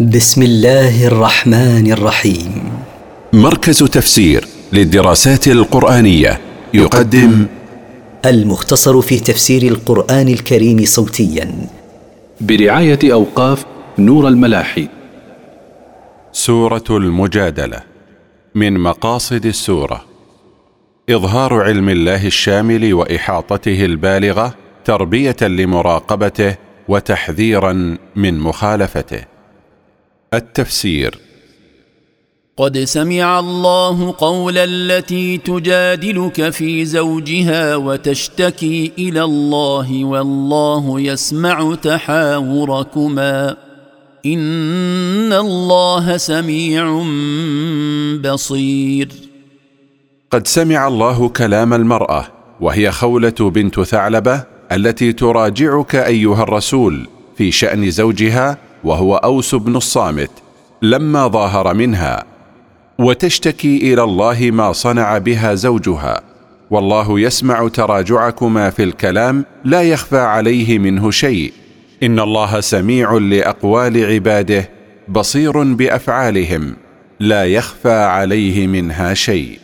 بسم الله الرحمن الرحيم. مركز تفسير للدراسات القرآنية يقدم المختصر في تفسير القرآن الكريم صوتيا. برعاية أوقاف نور الملاحي. سورة المجادلة من مقاصد السورة. إظهار علم الله الشامل وإحاطته البالغة تربية لمراقبته وتحذيرا من مخالفته. التفسير. قد سمع الله قول التي تجادلك في زوجها وتشتكي إلى الله والله يسمع تحاوركما. إن الله سميع بصير. قد سمع الله كلام المرأة وهي خولة بنت ثعلبة التي تراجعك أيها الرسول في شأن زوجها وهو أوس بن الصامت لما ظاهر منها. وتشتكي إلى الله ما صنع بها زوجها. والله يسمع تراجعكما في الكلام لا يخفى عليه منه شيء. إن الله سميع لأقوال عباده بصير بأفعالهم لا يخفى عليه منها شيء.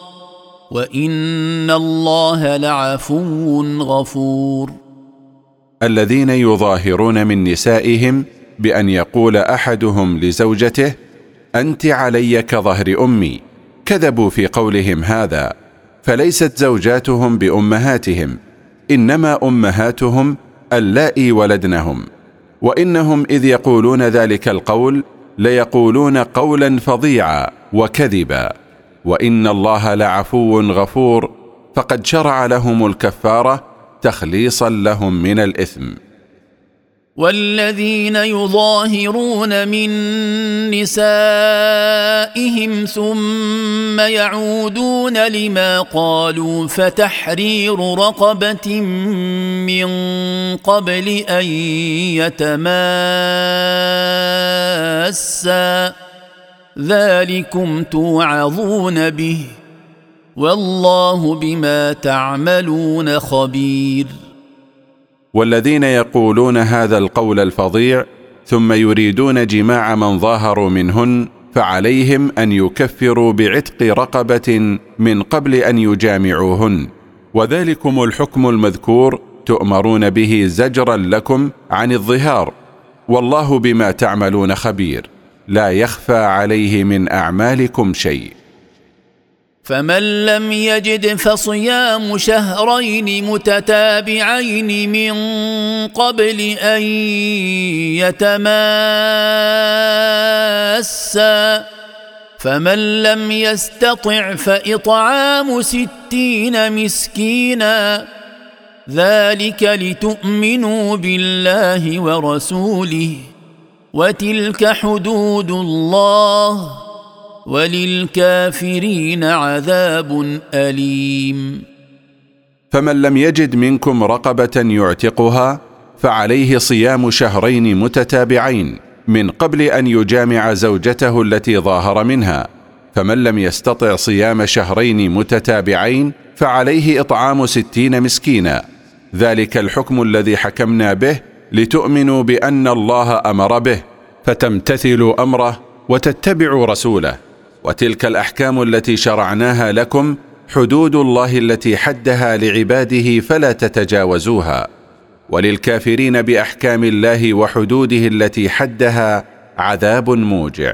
وان الله لعفو غفور. الذين يظاهرون من نسائهم بأن يقول أحدهم لزوجته أنت علي كظهر أمي. كذبوا في قولهم هذا فليست زوجاتهم بأمهاتهم إنما أمهاتهم اللائي ولدنهم. وإنهم إذ يقولون ذلك القول ليقولون قولا فظيعا وكذبا. وإن الله لعفو غفور فقد شرع لهم الكفارة تخليصا لهم من الإثم. والذين يظاهرون من نسائهم ثم يعودون لما قالوا فتحرير رقبة من قبل أن يتماسا. ذلكم توعظون به. والله بما تعملون خبير. والذين يقولون هذا القول الفظيع ثم يريدون جماع من ظاهروا منهن فعليهم أن يكفروا بعتق رقبة من قبل أن يجامعوهن. وذلكم الحكم المذكور تؤمرون به زجرا لكم عن الظهار. والله بما تعملون خبير. لا يخفى عليه من أعمالكم شيء. فمن لم يجد فصيام شهرين متتابعين من قبل أن يتماسا فمن لم يستطع فإطعام ستين مسكينا ذلك لتؤمنوا بالله ورسوله. وتلك حدود الله وللكافرين عذاب أليم. فمن لم يجد منكم رقبة يعتقها فعليه صيام شهرين متتابعين من قبل أن يجامع زوجته التي ظاهر منها. فمن لم يستطع صيام شهرين متتابعين فعليه إطعام ستين مسكينا. ذلك الحكم الذي حكمنا به لتؤمنوا بأن الله أمر به فتمتثلوا أمره وتتبعوا رسوله. وتلك الأحكام التي شرعناها لكم حدود الله التي حدها لعباده فلا تتجاوزوها. وللكافرين بأحكام الله وحدوده التي حدها عذاب موجع.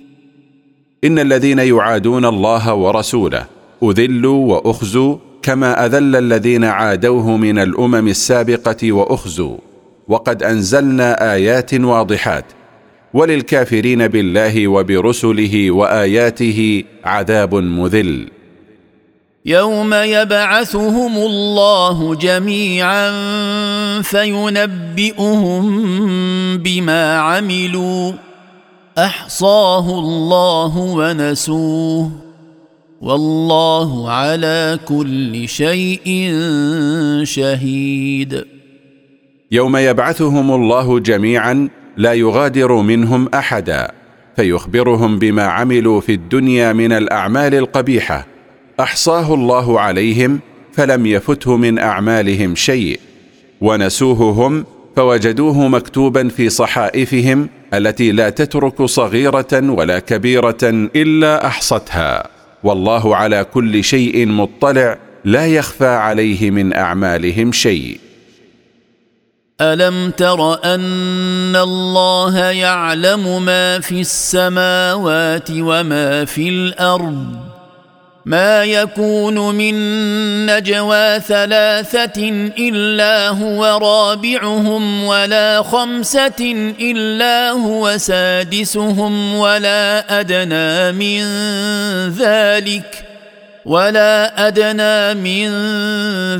إن الذين يعادون الله ورسوله أذلوا وأخزوا كما أذل الذين عادوه من الأمم السابقة وأخزوا وقد أنزلنا آيات واضحات وللكافرين بالله وبرسله وآياته عذاب مذل. يوم يبعثهم الله جميعا فينبئهم بما عملوا. أحصاه الله ونسوه والله على كل شيء شهيد. يوم يبعثهم الله جميعا لا يغادر منهم أحدا فيخبرهم بما عملوا في الدنيا من الأعمال القبيحة. أحصاه الله عليهم فلم يفته من أعمالهم شيء ونسوه هم فوجدوه مكتوبا في صحائفهم التي لا تترك صغيرة ولا كبيرة إلا أحصتها. والله على كل شيء مطلع لا يخفى عليه من أعمالهم شيء. ألم تر أن الله يعلم ما في السماوات وما في الأرض؟ ما يكون من نجوى ثلاثة إلا هو رابعهم ولا خمسة إلا هو سادسهم ولا أدنى من ذلك ۖ ولا أدنى من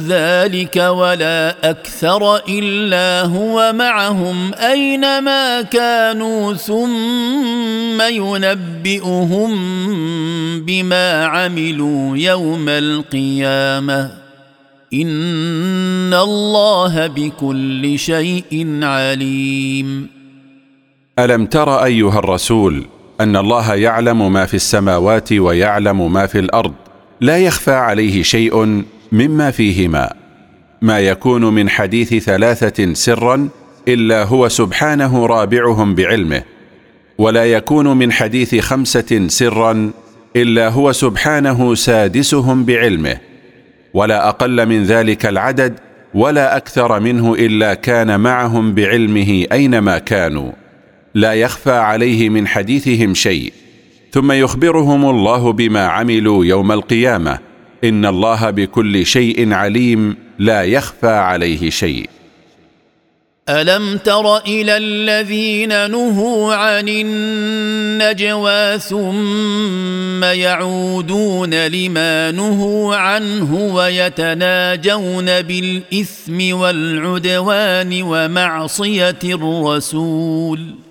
ذلك ولا أكثر إلا هو معهم أينما كانوا ثم ينبئهم بما عملوا يوم القيامة. إن الله بكل شيء عليم. ألم تر أيها الرسول أن الله يعلم ما في السماوات ويعلم ما في الأرض؟ لا يخفى عليه شيء مما فيهما ما يكون من حديث ثلاثة سرا إلا هو سبحانه رابعهم بعلمه ولا يكون من حديث خمسة سرا إلا هو سبحانه سادسهم بعلمه ولا أقل من ذلك العدد ولا أكثر منه إلا كان معهم بعلمه أينما كانوا. لا يخفى عليه من حديثهم شيء. ثم يخبرهم الله بما عملوا يوم القيامة. إن الله بكل شيء عليم لا يخفى عليه شيء. ألم تر إلى الذين نهوا عن النجوى ثم يعودون لما نهوا عنه ويتناجون بالإثم والعدوان ومعصية الرسول ۖ؟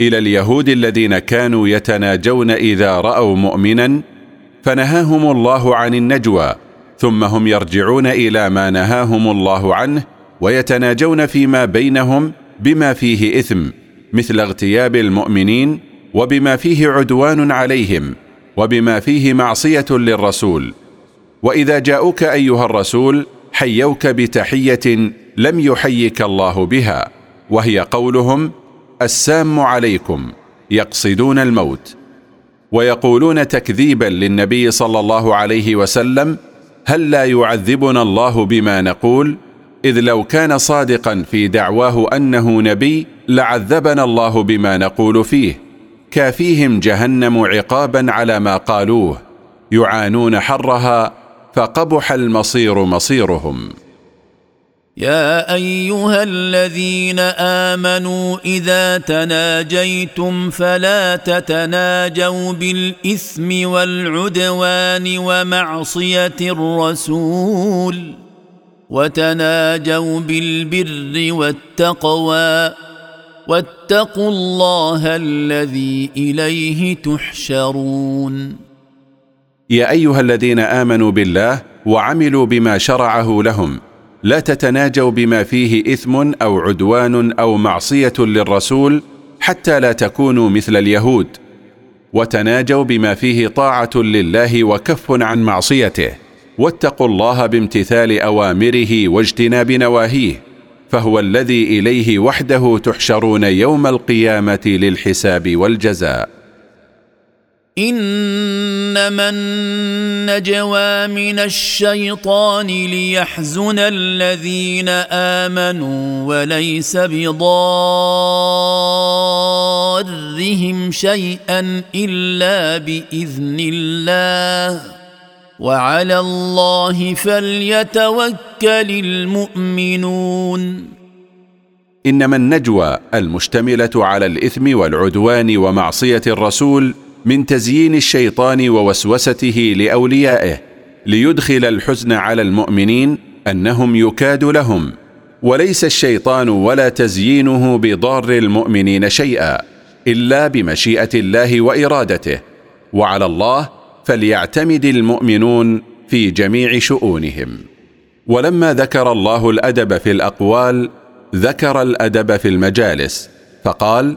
إلى اليهود الذين كانوا يتناجون إذا رأوا مؤمنا فنهاهم الله عن النجوى ثم هم يرجعون إلى ما نهاهم الله عنه ويتناجون فيما بينهم بما فيه إثم مثل اغتياب المؤمنين وبما فيه عدوان عليهم وبما فيه معصية للرسول. وإذا جاءوك أيها الرسول حيوك بتحية لم يحيك الله بها وهي قولهم السام عليكم يقصدون الموت ويقولون تكذيبا للنبي صلى الله عليه وسلم هل لا يعذبنا الله بما نقول؟ إذ لو كان صادقا في دعواه أنه نبي لعذبنا الله بما نقول فيه. كافيهم جهنم عقابا على ما قالوه يعانون حرها فقبح المصير مصيرهم. يا أيها الذين آمنوا إذا تناجيتم فلا تتناجوا بالإثم والعدوان ومعصية الرسول وتناجوا بالبر والتقوى واتقوا الله الذي إليه تحشرون. يا أيها الذين آمنوا بالله وعملوا بما شرعه لهم لا تتناجوا بما فيه إثم أو عدوان أو معصية للرسول حتى لا تكونوا مثل اليهود. وتناجوا بما فيه طاعة لله وكف عن معصيته. واتقوا الله بامتثال أوامره واجتناب نواهيه. فهو الذي إليه وحده تحشرون يوم القيامة للحساب والجزاء. إنما النجوى من الشيطان ليحزن الذين آمنوا وليس بضارهم شيئا إلا بإذن الله. وعلى الله فليتوكل المؤمنون. إنما النجوى المشتملة على الإثم والعدوان ومعصية الرسول من تزيين الشيطان ووسوسته لأوليائه ليدخل الحزن على المؤمنين أنهم يكاد لهم. وليس الشيطان ولا تزيينه بضار المؤمنين شيئا إلا بمشيئة الله وإرادته. وعلى الله فليعتمد المؤمنون في جميع شؤونهم. ولما ذكر الله الأدب في الأقوال ذكر الأدب في المجالس فقال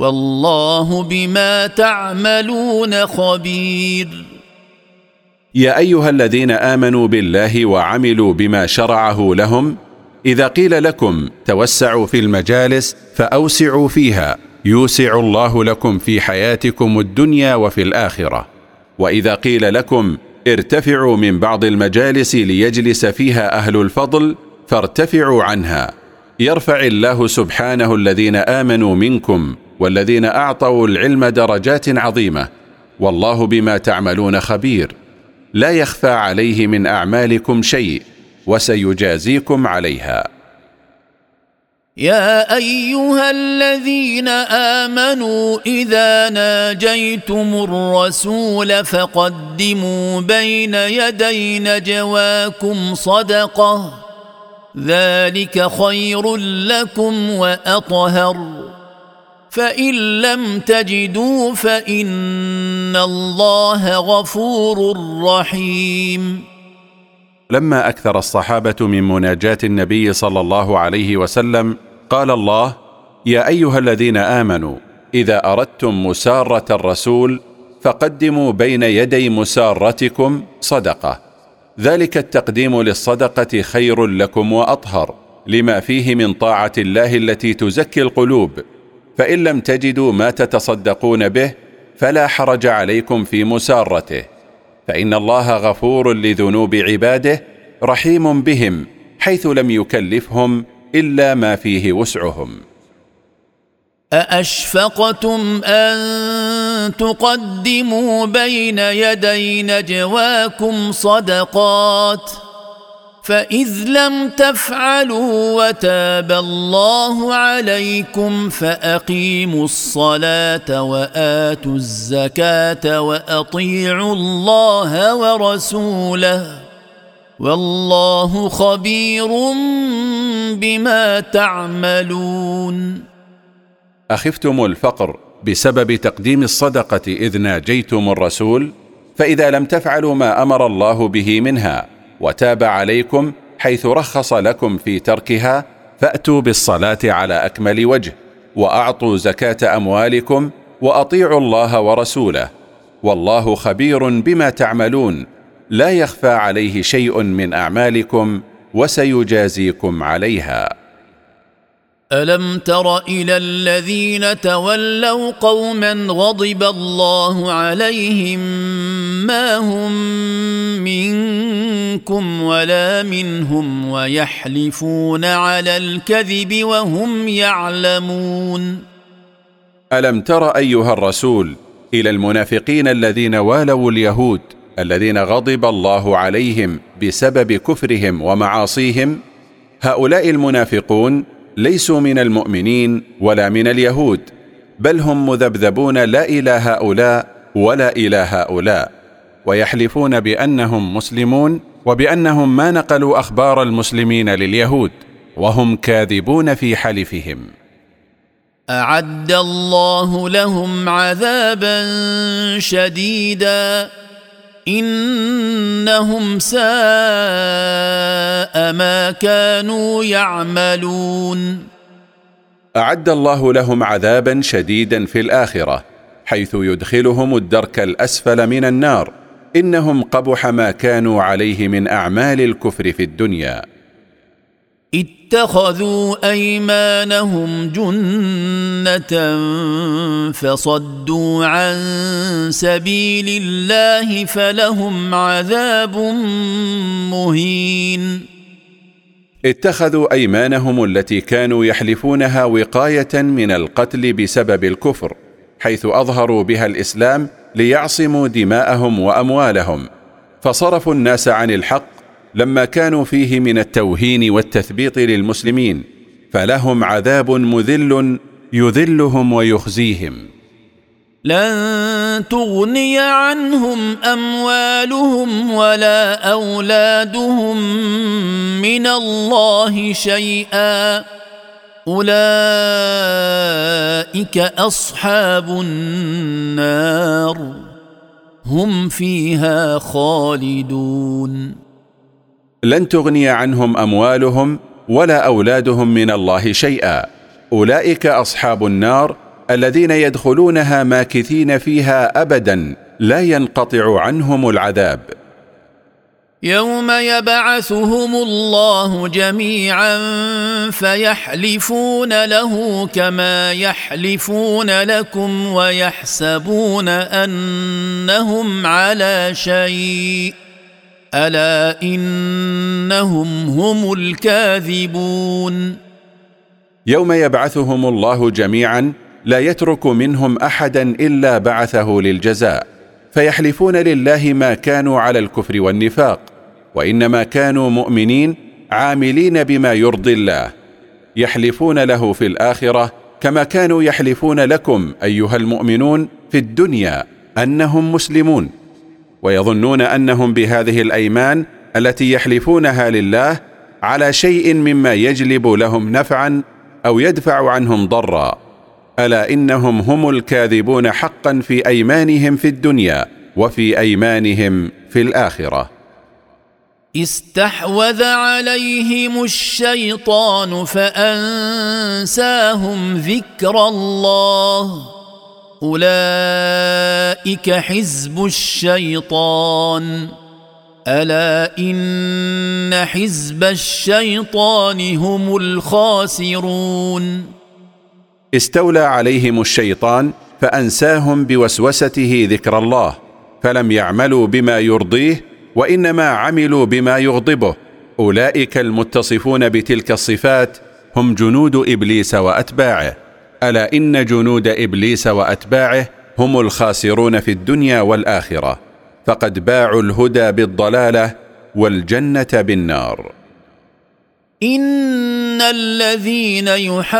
والله بما تعملون خبير. يا أيها الذين آمنوا بالله وعملوا بما شرعه لهم إذا قيل لكم توسعوا في المجالس فأوسعوا فيها يوسع الله لكم في حياتكم الدنيا وفي الآخرة. وإذا قيل لكم ارتفعوا من بعض المجالس ليجلس فيها أهل الفضل فارتفعوا عنها. يرفع الله سبحانه الذين آمنوا منكم والذين أعطوا العلم درجات عظيمة والله بما تعملون خبير. لا يخفى عليه من أعمالكم شيء وسيجازيكم عليها. يا أيها الذين آمنوا إذا ناجيتم الرسول فقدموا بين يدي نجواكم صدقة ذلك خير لكم وأطهر. فإن لم تجدوا فإن الله غفور رحيم. لما أكثر الصحابة من مناجاة النبي صلى الله عليه وسلم قال الله يا أيها الذين آمنوا إذا أردتم مسارة الرسول فقدموا بين يدي مسارتكم صدقة. ذلك التقديم للصدقة خير لكم وأطهر لما فيه من طاعة الله التي تزكي القلوب. فإن لم تجدوا ما تتصدقون به فلا حرج عليكم في مسارته. فإن الله غفور لذنوب عباده رحيم بهم حيث لم يكلفهم إلا ما فيه وسعهم. أأشفقتم أن تقدموا بين يدي نجواكم صدقات؟ فإذ لم تفعلوا وتاب الله عليكم فأقيموا الصلاة وآتوا الزكاة وأطيعوا الله ورسوله والله خبير بما تعملون. أخفتم الفقر بسبب تقديم الصدقة إذ ناجيتم الرسول فإذا لم تفعلوا ما أمر الله به منها. وتاب عليكم حيث رخص لكم في تركها فأتوا بالصلاة على أكمل وجه وأعطوا زكاة أموالكم وأطيعوا الله ورسوله. والله خبير بما تعملون لا يخفى عليه شيء من أعمالكم وسيجازيكم عليها. ألم تر إلى الذين تولوا قوما غضب الله عليهم ما هم منكم ولا منهم ويحلفون على الكذب وهم يعلمون ألم تر أيها الرسول إلى المنافقين الذين والوا اليهود الذين غضب الله عليهم بسبب كفرهم ومعاصيهم؟ هؤلاء المنافقون ليسوا من المؤمنين ولا من اليهود بل هم مذبذبون لا إلى هؤلاء ولا إلى هؤلاء ويحلفون بأنهم مسلمون وبأنهم ما نقلوا أخبار المسلمين لليهود وهم كاذبون في حلفهم. أعد الله لهم عذابا شديدا. إنهم ساء ما كانوا يعملون. أعد الله لهم عذابا شديدا في الآخرة حيث يدخلهم الدرك الأسفل من النار إنهم قبح ما كانوا عليه من أعمال الكفر في الدنيا. اتخذوا أيمانهم جنة فصدوا عن سبيل الله فلهم عذاب مهين. اتخذوا أيمانهم التي كانوا يحلفونها وقاية من القتل بسبب الكفر حيث أظهروا بها الإسلام ليعصموا دماءهم وأموالهم فصرفوا الناس عن الحق لما كانوا فيه من التوهين والتثبيط للمسلمين فلهم عذاب مذل يذلهم ويخزيهم. لن تغني عنهم أموالهم ولا أولادهم من الله شيئا. أولئك أصحاب النار. هم فيها خالدون. لن تغني عنهم أموالهم ولا أولادهم من الله شيئا. أولئك أصحاب النار الذين يدخلونها ماكثين فيها أبدا لا ينقطع عنهم العذاب. يوم يبعثهم الله جميعا فيحلفون له كما يحلفون لكم ويحسبون أنهم على شيء. ألا إنهم هم الكاذبون؟ يوم يبعثهم الله جميعا لا يترك منهم احدا إلا بعثه للجزاء فيحلفون لله ما كانوا على الكفر والنفاق وإنما كانوا مؤمنين عاملين بما يرضي الله يحلفون له في الآخرة كما كانوا يحلفون لكم أيها المؤمنون في الدنيا أنهم مسلمون. ويظنون أنهم بهذه الأيمان التي يحلفونها لله على شيء مما يجلب لهم نفعا أو يدفع عنهم ضرا. ألا إنهم هم الكاذبون حقا في أيمانهم في الدنيا وفي أيمانهم في الآخرة. استحوذ عليهم الشيطان فأنساهم ذكر الله. أولئك حزب الشيطان. ألا إن حزب الشيطان هم الخاسرون. استولى عليهم الشيطان فأنساهم بوسوسته ذكر الله فلم يعملوا بما يرضيه وإنما عملوا بما يغضبه. أولئك المتصفون بتلك الصفات هم جنود إبليس وأتباعه. ألا إن جنود إبليس وأتباعه هم الخاسرون في الدنيا والآخرة فقد باعوا الهدى بالضلالة والجنة بالنار. إن الذين يحادون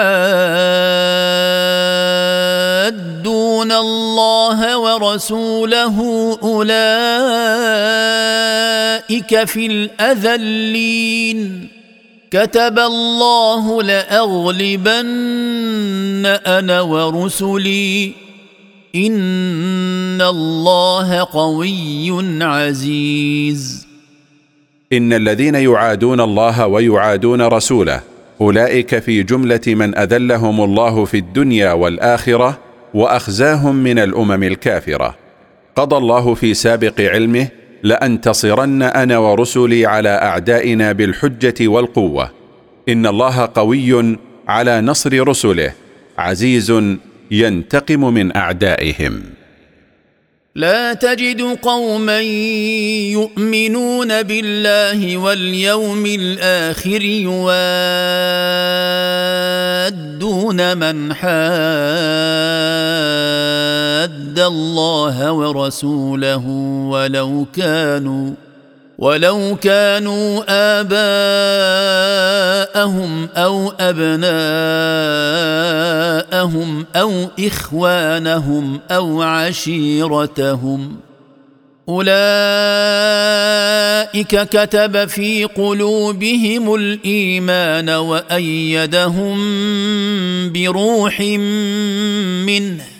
الله ورسوله أولئك في الأذلين. كتب الله لأغلبن أنا ورسلي. إن الله قوي عزيز. إن الذين يعادون الله ويعادون رسوله أولئك في جملة من أذلهم الله في الدنيا والآخرة وأخزاهم من الأمم الكافرة. قضى الله في سابق علمه لأنتصرن أنا ورسلي على أعدائنا بالحجة والقوة. إن الله قوي على نصر رسله عزيز ينتقم من أعدائهم. لا تجد قوما يؤمنون بالله واليوم الآخر يوادون من حاد. الله ورسوله ولو كانوا ولو كانوا آباءهم أو أبناءهم أو إخوانهم أو عشيرتهم. أولئك كتب في قلوبهم الإيمان وأيدهم بروح منه.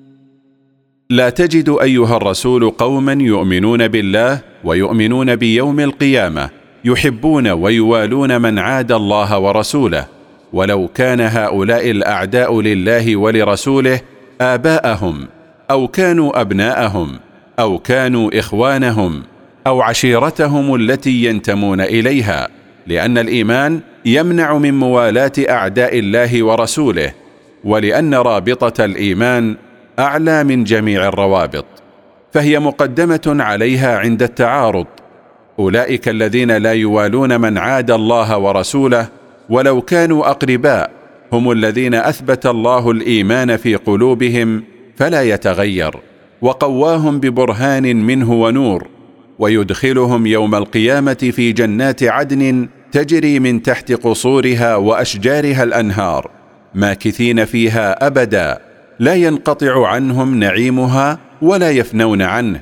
لا تجد أيها الرسول قوما يؤمنون بالله ويؤمنون بيوم القيامة يحبون ويوالون من عاد الله ورسوله. ولو كان هؤلاء الأعداء لله ولرسوله آباءهم أو كانوا أبناءهم أو كانوا إخوانهم أو عشيرتهم التي ينتمون إليها لأن الإيمان يمنع من موالاة أعداء الله ورسوله ولأن رابطة الإيمان أعلى من جميع الروابط فهي مقدمة عليها عند التعارض. أولئك الذين لا يوالون من عاد الله ورسوله ولو كانوا أقرباء هم الذين أثبت الله الإيمان في قلوبهم فلا يتغير. وقواهم ببرهان منه ونور ويدخلهم يوم القيامة في جنات عدن تجري من تحت قصورها وأشجارها الأنهار ماكثين فيها أبدا. لا ينقطع عنهم نعيمها ولا يفنون عنه.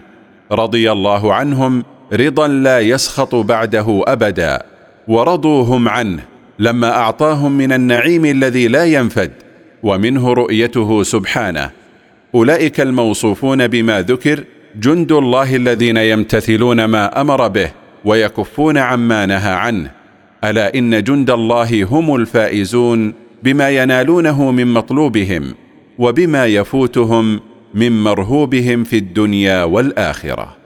رضي الله عنهم رضا لا يسخط بعده أبدا. ورضوا هم عنه لما أعطاهم من النعيم الذي لا ينفد ومنه رؤيته سبحانه. أولئك الموصوفون بما ذكر جند الله الذين يمتثلون ما أمر به ويكفون عما نهى عنه. ألا إن جند الله هم الفائزون بما ينالونه من مطلوبهم. وبما يفوتهم من مرهوبهم في الدنيا والآخرة.